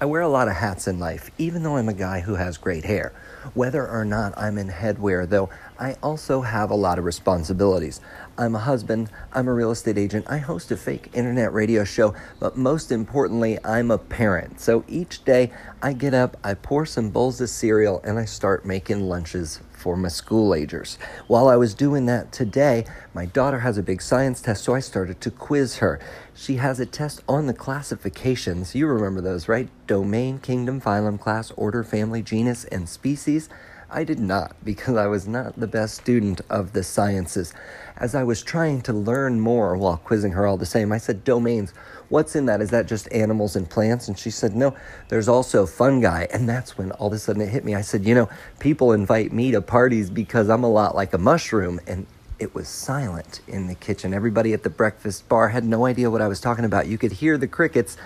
I wear a lot of hats in life, even though I'm a guy who has great hair. Whether or not I'm in headwear, though, I also have a lot of responsibilities. I'm a husband, I'm a real estate agent, I host a fake internet radio show, but most importantly, I'm a parent. So each day I get up, I pour some bowls of cereal, and I start making lunches for my school agers. While I was doing that today, my daughter has a big science test, so I started to quiz her. She has a test on the classifications. You remember those, right? Domain, kingdom, phylum, class, order, family, genus, and species. I did not because I was not the best student of the sciences. As I was trying to learn more while quizzing her all the same, I said, Domains, what's in that? Is that just animals and plants? And she said, No, there's also fungi. And that's when all of a sudden it hit me. I said, You know, people invite me to parties because I'm a lot like a mushroom. And it was silent in the kitchen. Everybody at the breakfast bar had no idea what I was talking about. You could hear the crickets.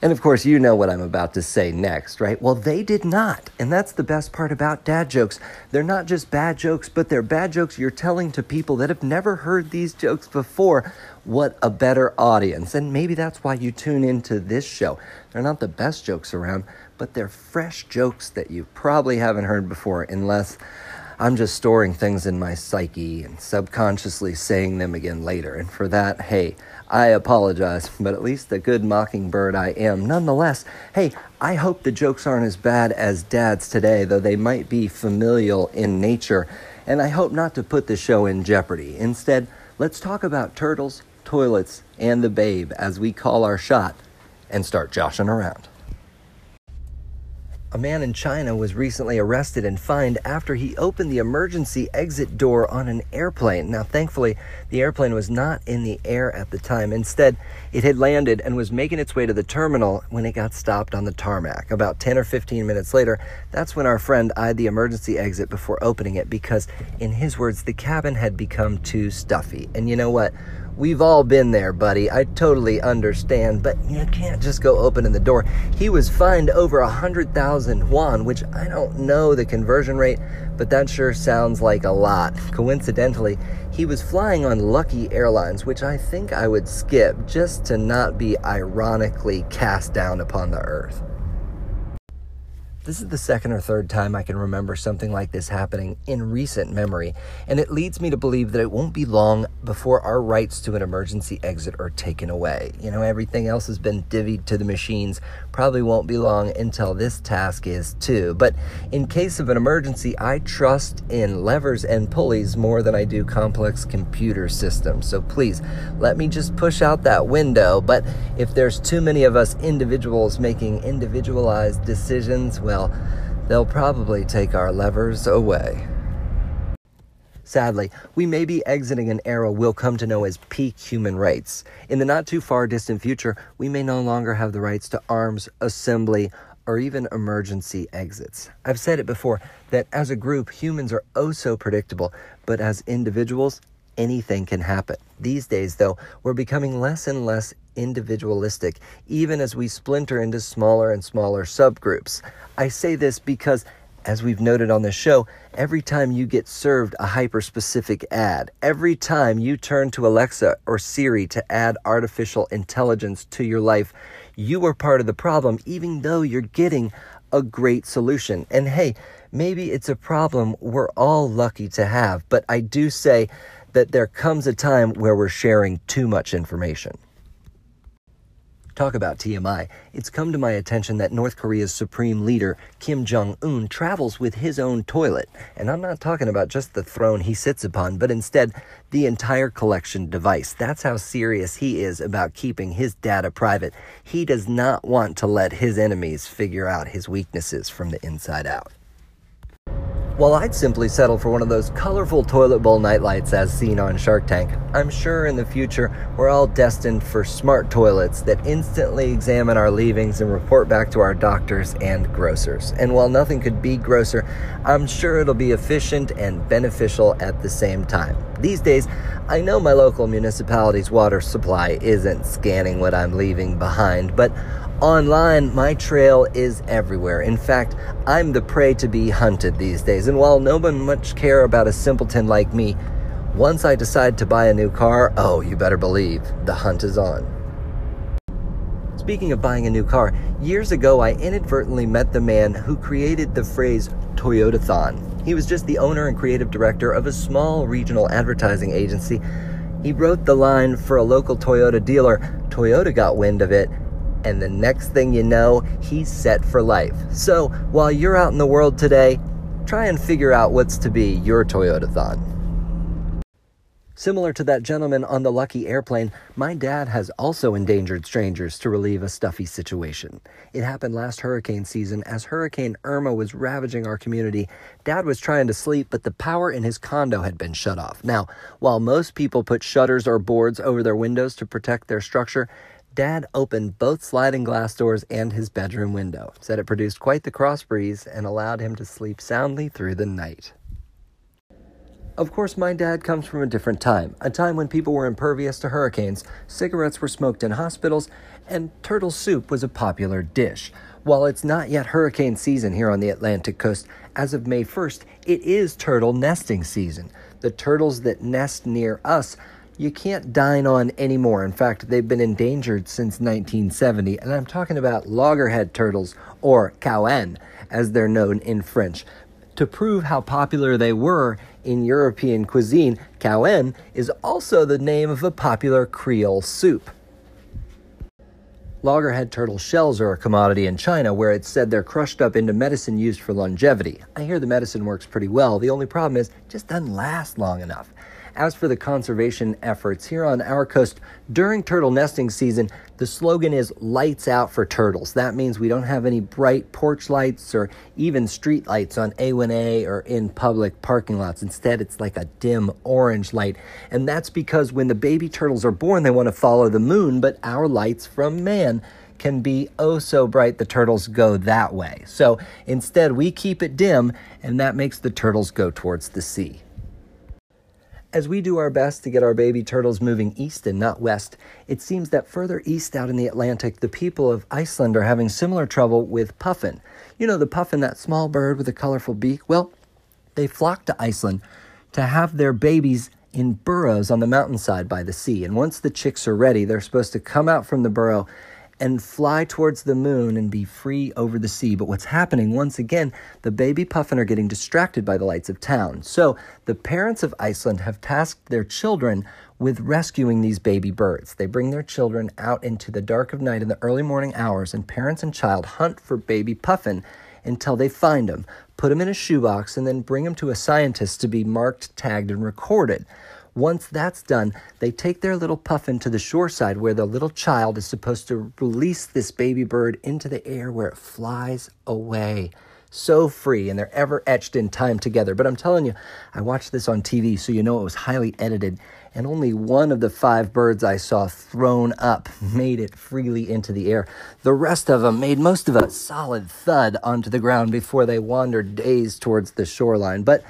And of course, you know what I'm about to say next, right? Well, they did not. And that's the best part about dad jokes. They're not just bad jokes, but they're bad jokes you're telling to people that have never heard these jokes before. What a better audience. And maybe that's why you tune into this show. They're not the best jokes around, but they're fresh jokes that you probably haven't heard before, unless I'm just storing things in my psyche and subconsciously saying them again later. And for that, hey, I apologize, but at least the good mockingbird I am. Nonetheless, hey, I hope the jokes aren't as bad as dad's today, though they might be familial in nature. And I hope not to put the show in jeopardy. Instead, let's talk about turtles, toilets, and the babe as we call our shot and start joshing around. A man in China was recently arrested and fined after he opened the emergency exit door on an airplane. Now, thankfully, the airplane was not in the air at the time. Instead, it had landed and was making its way to the terminal when it got stopped on the tarmac. About 10 or 15 minutes later, that's when our friend eyed the emergency exit before opening it because, in his words, the cabin had become too stuffy. And you know what? We've all been there, buddy. I totally understand, but you can't just go opening the door. He was fined over a hundred thousand yuan, which I don't know the conversion rate, but that sure sounds like a lot. Coincidentally, he was flying on Lucky Airlines, which I think I would skip just to not be ironically cast down upon the earth. This is the second or third time I can remember something like this happening in recent memory, and it leads me to believe that it won't be long before our rights to an emergency exit are taken away. You know, everything else has been divvied to the machines. Probably won't be long until this task is too. But in case of an emergency, I trust in levers and pulleys more than I do complex computer systems. So please let me just push out that window. But if there's too many of us individuals making individualized decisions, well, well, they'll probably take our levers away. Sadly, we may be exiting an era we'll come to know as peak human rights. In the not too far distant future, we may no longer have the rights to arms, assembly, or even emergency exits. I've said it before that as a group, humans are oh so predictable, but as individuals, anything can happen. These days, though, we're becoming less and less individualistic, even as we splinter into smaller and smaller subgroups. I say this because, as we've noted on the show, every time you get served a hyper specific ad, every time you turn to Alexa or Siri to add artificial intelligence to your life, you are part of the problem, even though you're getting a great solution. And hey, maybe it's a problem we're all lucky to have, but I do say that there comes a time where we're sharing too much information. Talk about TMI. It's come to my attention that North Korea's supreme leader, Kim Jong un, travels with his own toilet. And I'm not talking about just the throne he sits upon, but instead the entire collection device. That's how serious he is about keeping his data private. He does not want to let his enemies figure out his weaknesses from the inside out. While I'd simply settle for one of those colorful toilet bowl nightlights as seen on Shark Tank, I'm sure in the future we're all destined for smart toilets that instantly examine our leavings and report back to our doctors and grocers. And while nothing could be grosser, I'm sure it'll be efficient and beneficial at the same time. These days, I know my local municipality's water supply isn't scanning what I'm leaving behind, but Online, my trail is everywhere. In fact, I'm the prey to be hunted these days. And while no one much care about a simpleton like me, once I decide to buy a new car, oh, you better believe the hunt is on. Speaking of buying a new car, years ago I inadvertently met the man who created the phrase Toyotathon. He was just the owner and creative director of a small regional advertising agency. He wrote the line for a local Toyota dealer. Toyota got wind of it, and the next thing you know, he's set for life. So while you're out in the world today, try and figure out what's to be your Toyotathon. Similar to that gentleman on the lucky airplane, my dad has also endangered strangers to relieve a stuffy situation. It happened last hurricane season as Hurricane Irma was ravaging our community. Dad was trying to sleep, but the power in his condo had been shut off. Now, while most people put shutters or boards over their windows to protect their structure, Dad opened both sliding glass doors and his bedroom window. Said it produced quite the cross breeze and allowed him to sleep soundly through the night. Of course, my dad comes from a different time, a time when people were impervious to hurricanes, cigarettes were smoked in hospitals, and turtle soup was a popular dish. While it's not yet hurricane season here on the Atlantic coast, as of May 1st, it is turtle nesting season. The turtles that nest near us you can't dine on anymore. In fact, they've been endangered since 1970, and I'm talking about loggerhead turtles, or caouanne, as they're known in French. To prove how popular they were in European cuisine, caouanne is also the name of a popular Creole soup. Loggerhead turtle shells are a commodity in China where it's said they're crushed up into medicine used for longevity. I hear the medicine works pretty well. The only problem is it just doesn't last long enough. As for the conservation efforts here on our coast during turtle nesting season, the slogan is lights out for turtles. That means we don't have any bright porch lights or even street lights on A1A or in public parking lots. Instead, it's like a dim orange light. And that's because when the baby turtles are born, they want to follow the moon, but our lights from man can be oh so bright the turtles go that way. So instead, we keep it dim, and that makes the turtles go towards the sea. As we do our best to get our baby turtles moving east and not west, it seems that further east out in the Atlantic, the people of Iceland are having similar trouble with puffin. You know, the puffin, that small bird with a colorful beak? Well, they flock to Iceland to have their babies in burrows on the mountainside by the sea. And once the chicks are ready, they're supposed to come out from the burrow and fly towards the moon and be free over the sea. But what's happening, once again, the baby puffin are getting distracted by the lights of town. So the parents of Iceland have tasked their children with rescuing these baby birds. They bring their children out into the dark of night in the early morning hours, and parents and child hunt for baby puffin until they find them, put them in a shoebox, and then bring them to a scientist to be marked, tagged, and recorded. Once that's done, they take their little puffin to the shoreside where the little child is supposed to release this baby bird into the air where it flies away. So free, and they're ever etched in time together. But I'm telling you, I watched this on TV, so you know it was highly edited, and only one of the five birds I saw thrown up made it freely into the air. The rest of them made most of a solid thud onto the ground before they wandered dazed towards the shoreline. But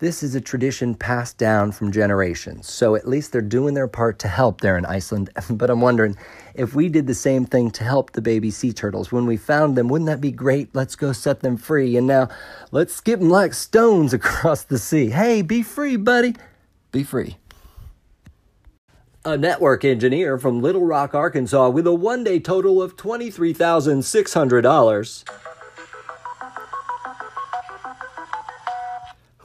this is a tradition passed down from generations, so at least they're doing their part to help there in Iceland. But I'm wondering if we did the same thing to help the baby sea turtles when we found them, wouldn't that be great? Let's go set them free. And now let's skip them like stones across the sea. Hey, be free, buddy. Be free. A network engineer from Little Rock, Arkansas, with a one day total of $23,600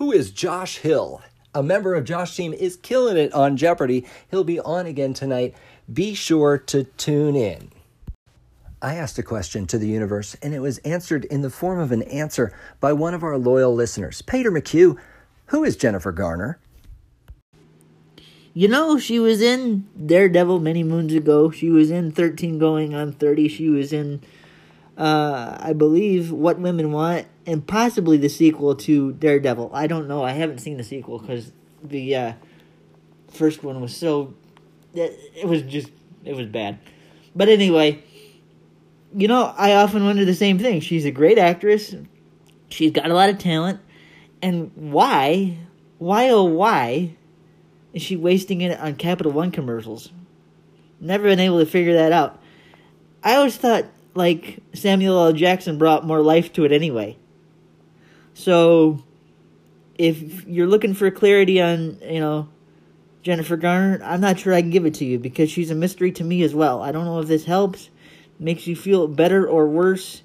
Who is Josh Hill? A member of Josh team is killing it on Jeopardy. He'll be on again tonight. Be sure to tune in. I asked a question to the universe, and it was answered in the form of an answer by one of our loyal listeners. Peter McHugh, who is Jennifer Garner? You know, she was in Daredevil many moons ago. She was in 13 going on 30. She was in uh, I believe, What Women Want, and possibly the sequel to Daredevil. I don't know. I haven't seen the sequel because the uh, first one was so. It was just. It was bad. But anyway, you know, I often wonder the same thing. She's a great actress, she's got a lot of talent, and why, why oh, why is she wasting it on Capital One commercials? Never been able to figure that out. I always thought like Samuel L. Jackson brought more life to it anyway. So if you're looking for clarity on, you know, Jennifer Garner, I'm not sure I can give it to you because she's a mystery to me as well. I don't know if this helps. makes you feel better or worse,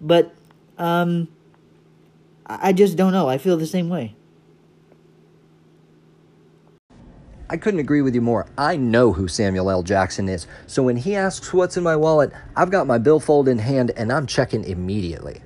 but um, I just don't know. I feel the same way. I couldn't agree with you more. I know who Samuel L. Jackson is. So when he asks what's in my wallet, I've got my billfold in hand and I'm checking immediately.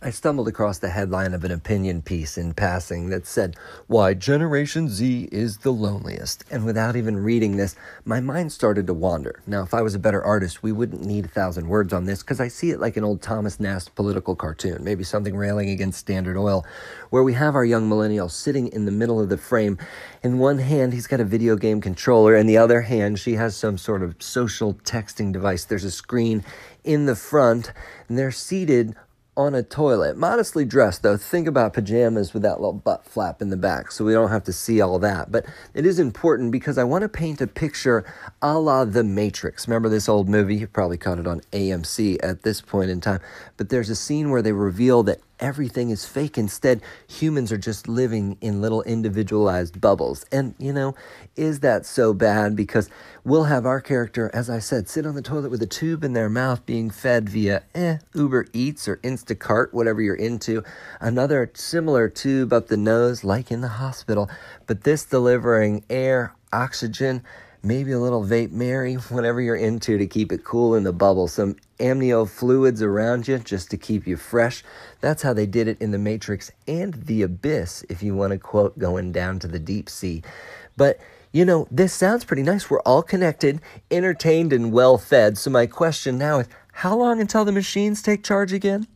I stumbled across the headline of an opinion piece in passing that said, Why Generation Z is the loneliest. And without even reading this, my mind started to wander. Now, if I was a better artist, we wouldn't need a thousand words on this because I see it like an old Thomas Nast political cartoon, maybe something railing against Standard Oil, where we have our young millennial sitting in the middle of the frame. In one hand, he's got a video game controller, and the other hand, she has some sort of social texting device. There's a screen in the front, and they're seated on a toilet. Modestly dressed, though. Think about pajamas with that little butt flap in the back, so we don't have to see all that. But it is important because I want to paint a picture a la The Matrix. Remember this old movie? You probably caught it on AMC at this point in time. But there's a scene where they reveal that everything is fake. Instead, humans are just living in little individualized bubbles. And, you know, is that so bad? Because we'll have our character, as I said, sit on the toilet with a tube in their mouth being fed via eh, Uber Eats or Instacart, whatever you're into. Another similar tube up the nose, like in the hospital, but this delivering air, oxygen, maybe a little vape Mary, whatever you're into to keep it cool in the bubble. Some amnio fluids around you just to keep you fresh. That's how they did it in The Matrix and The Abyss, if you want to quote going down to the deep sea. But you know, this sounds pretty nice. We're all connected, entertained, and well fed. So, my question now is how long until the machines take charge again?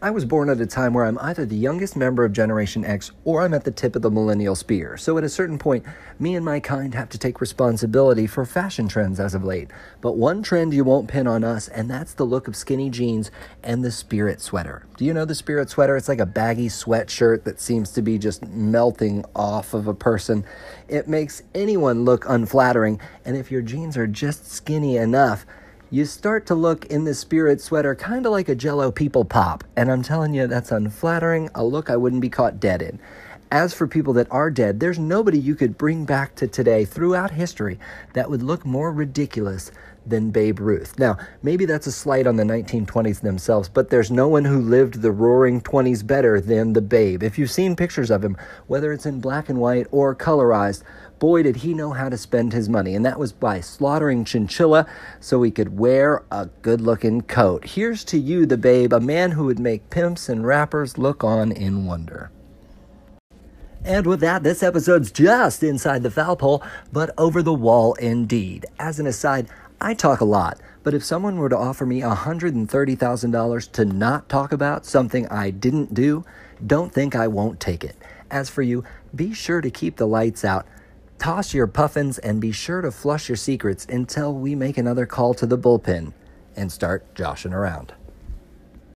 I was born at a time where I'm either the youngest member of Generation X or I'm at the tip of the millennial spear. So at a certain point, me and my kind have to take responsibility for fashion trends as of late. But one trend you won't pin on us, and that's the look of skinny jeans and the spirit sweater. Do you know the spirit sweater? It's like a baggy sweatshirt that seems to be just melting off of a person. It makes anyone look unflattering, and if your jeans are just skinny enough, you start to look in the spirit sweater kind of like a jello people pop. And I'm telling you, that's unflattering, a look I wouldn't be caught dead in. As for people that are dead, there's nobody you could bring back to today throughout history that would look more ridiculous than Babe Ruth. Now, maybe that's a slight on the 1920s themselves, but there's no one who lived the roaring 20s better than the Babe. If you've seen pictures of him, whether it's in black and white or colorized, boy, did he know how to spend his money. And that was by slaughtering chinchilla so he could wear a good looking coat. Here's to you, the babe, a man who would make pimps and rappers look on in wonder. And with that, this episode's just inside the foul pole, but over the wall indeed. As an aside, I talk a lot, but if someone were to offer me $130,000 to not talk about something I didn't do, don't think I won't take it. As for you, be sure to keep the lights out. Toss your puffins and be sure to flush your secrets until we make another call to the bullpen and start joshing around.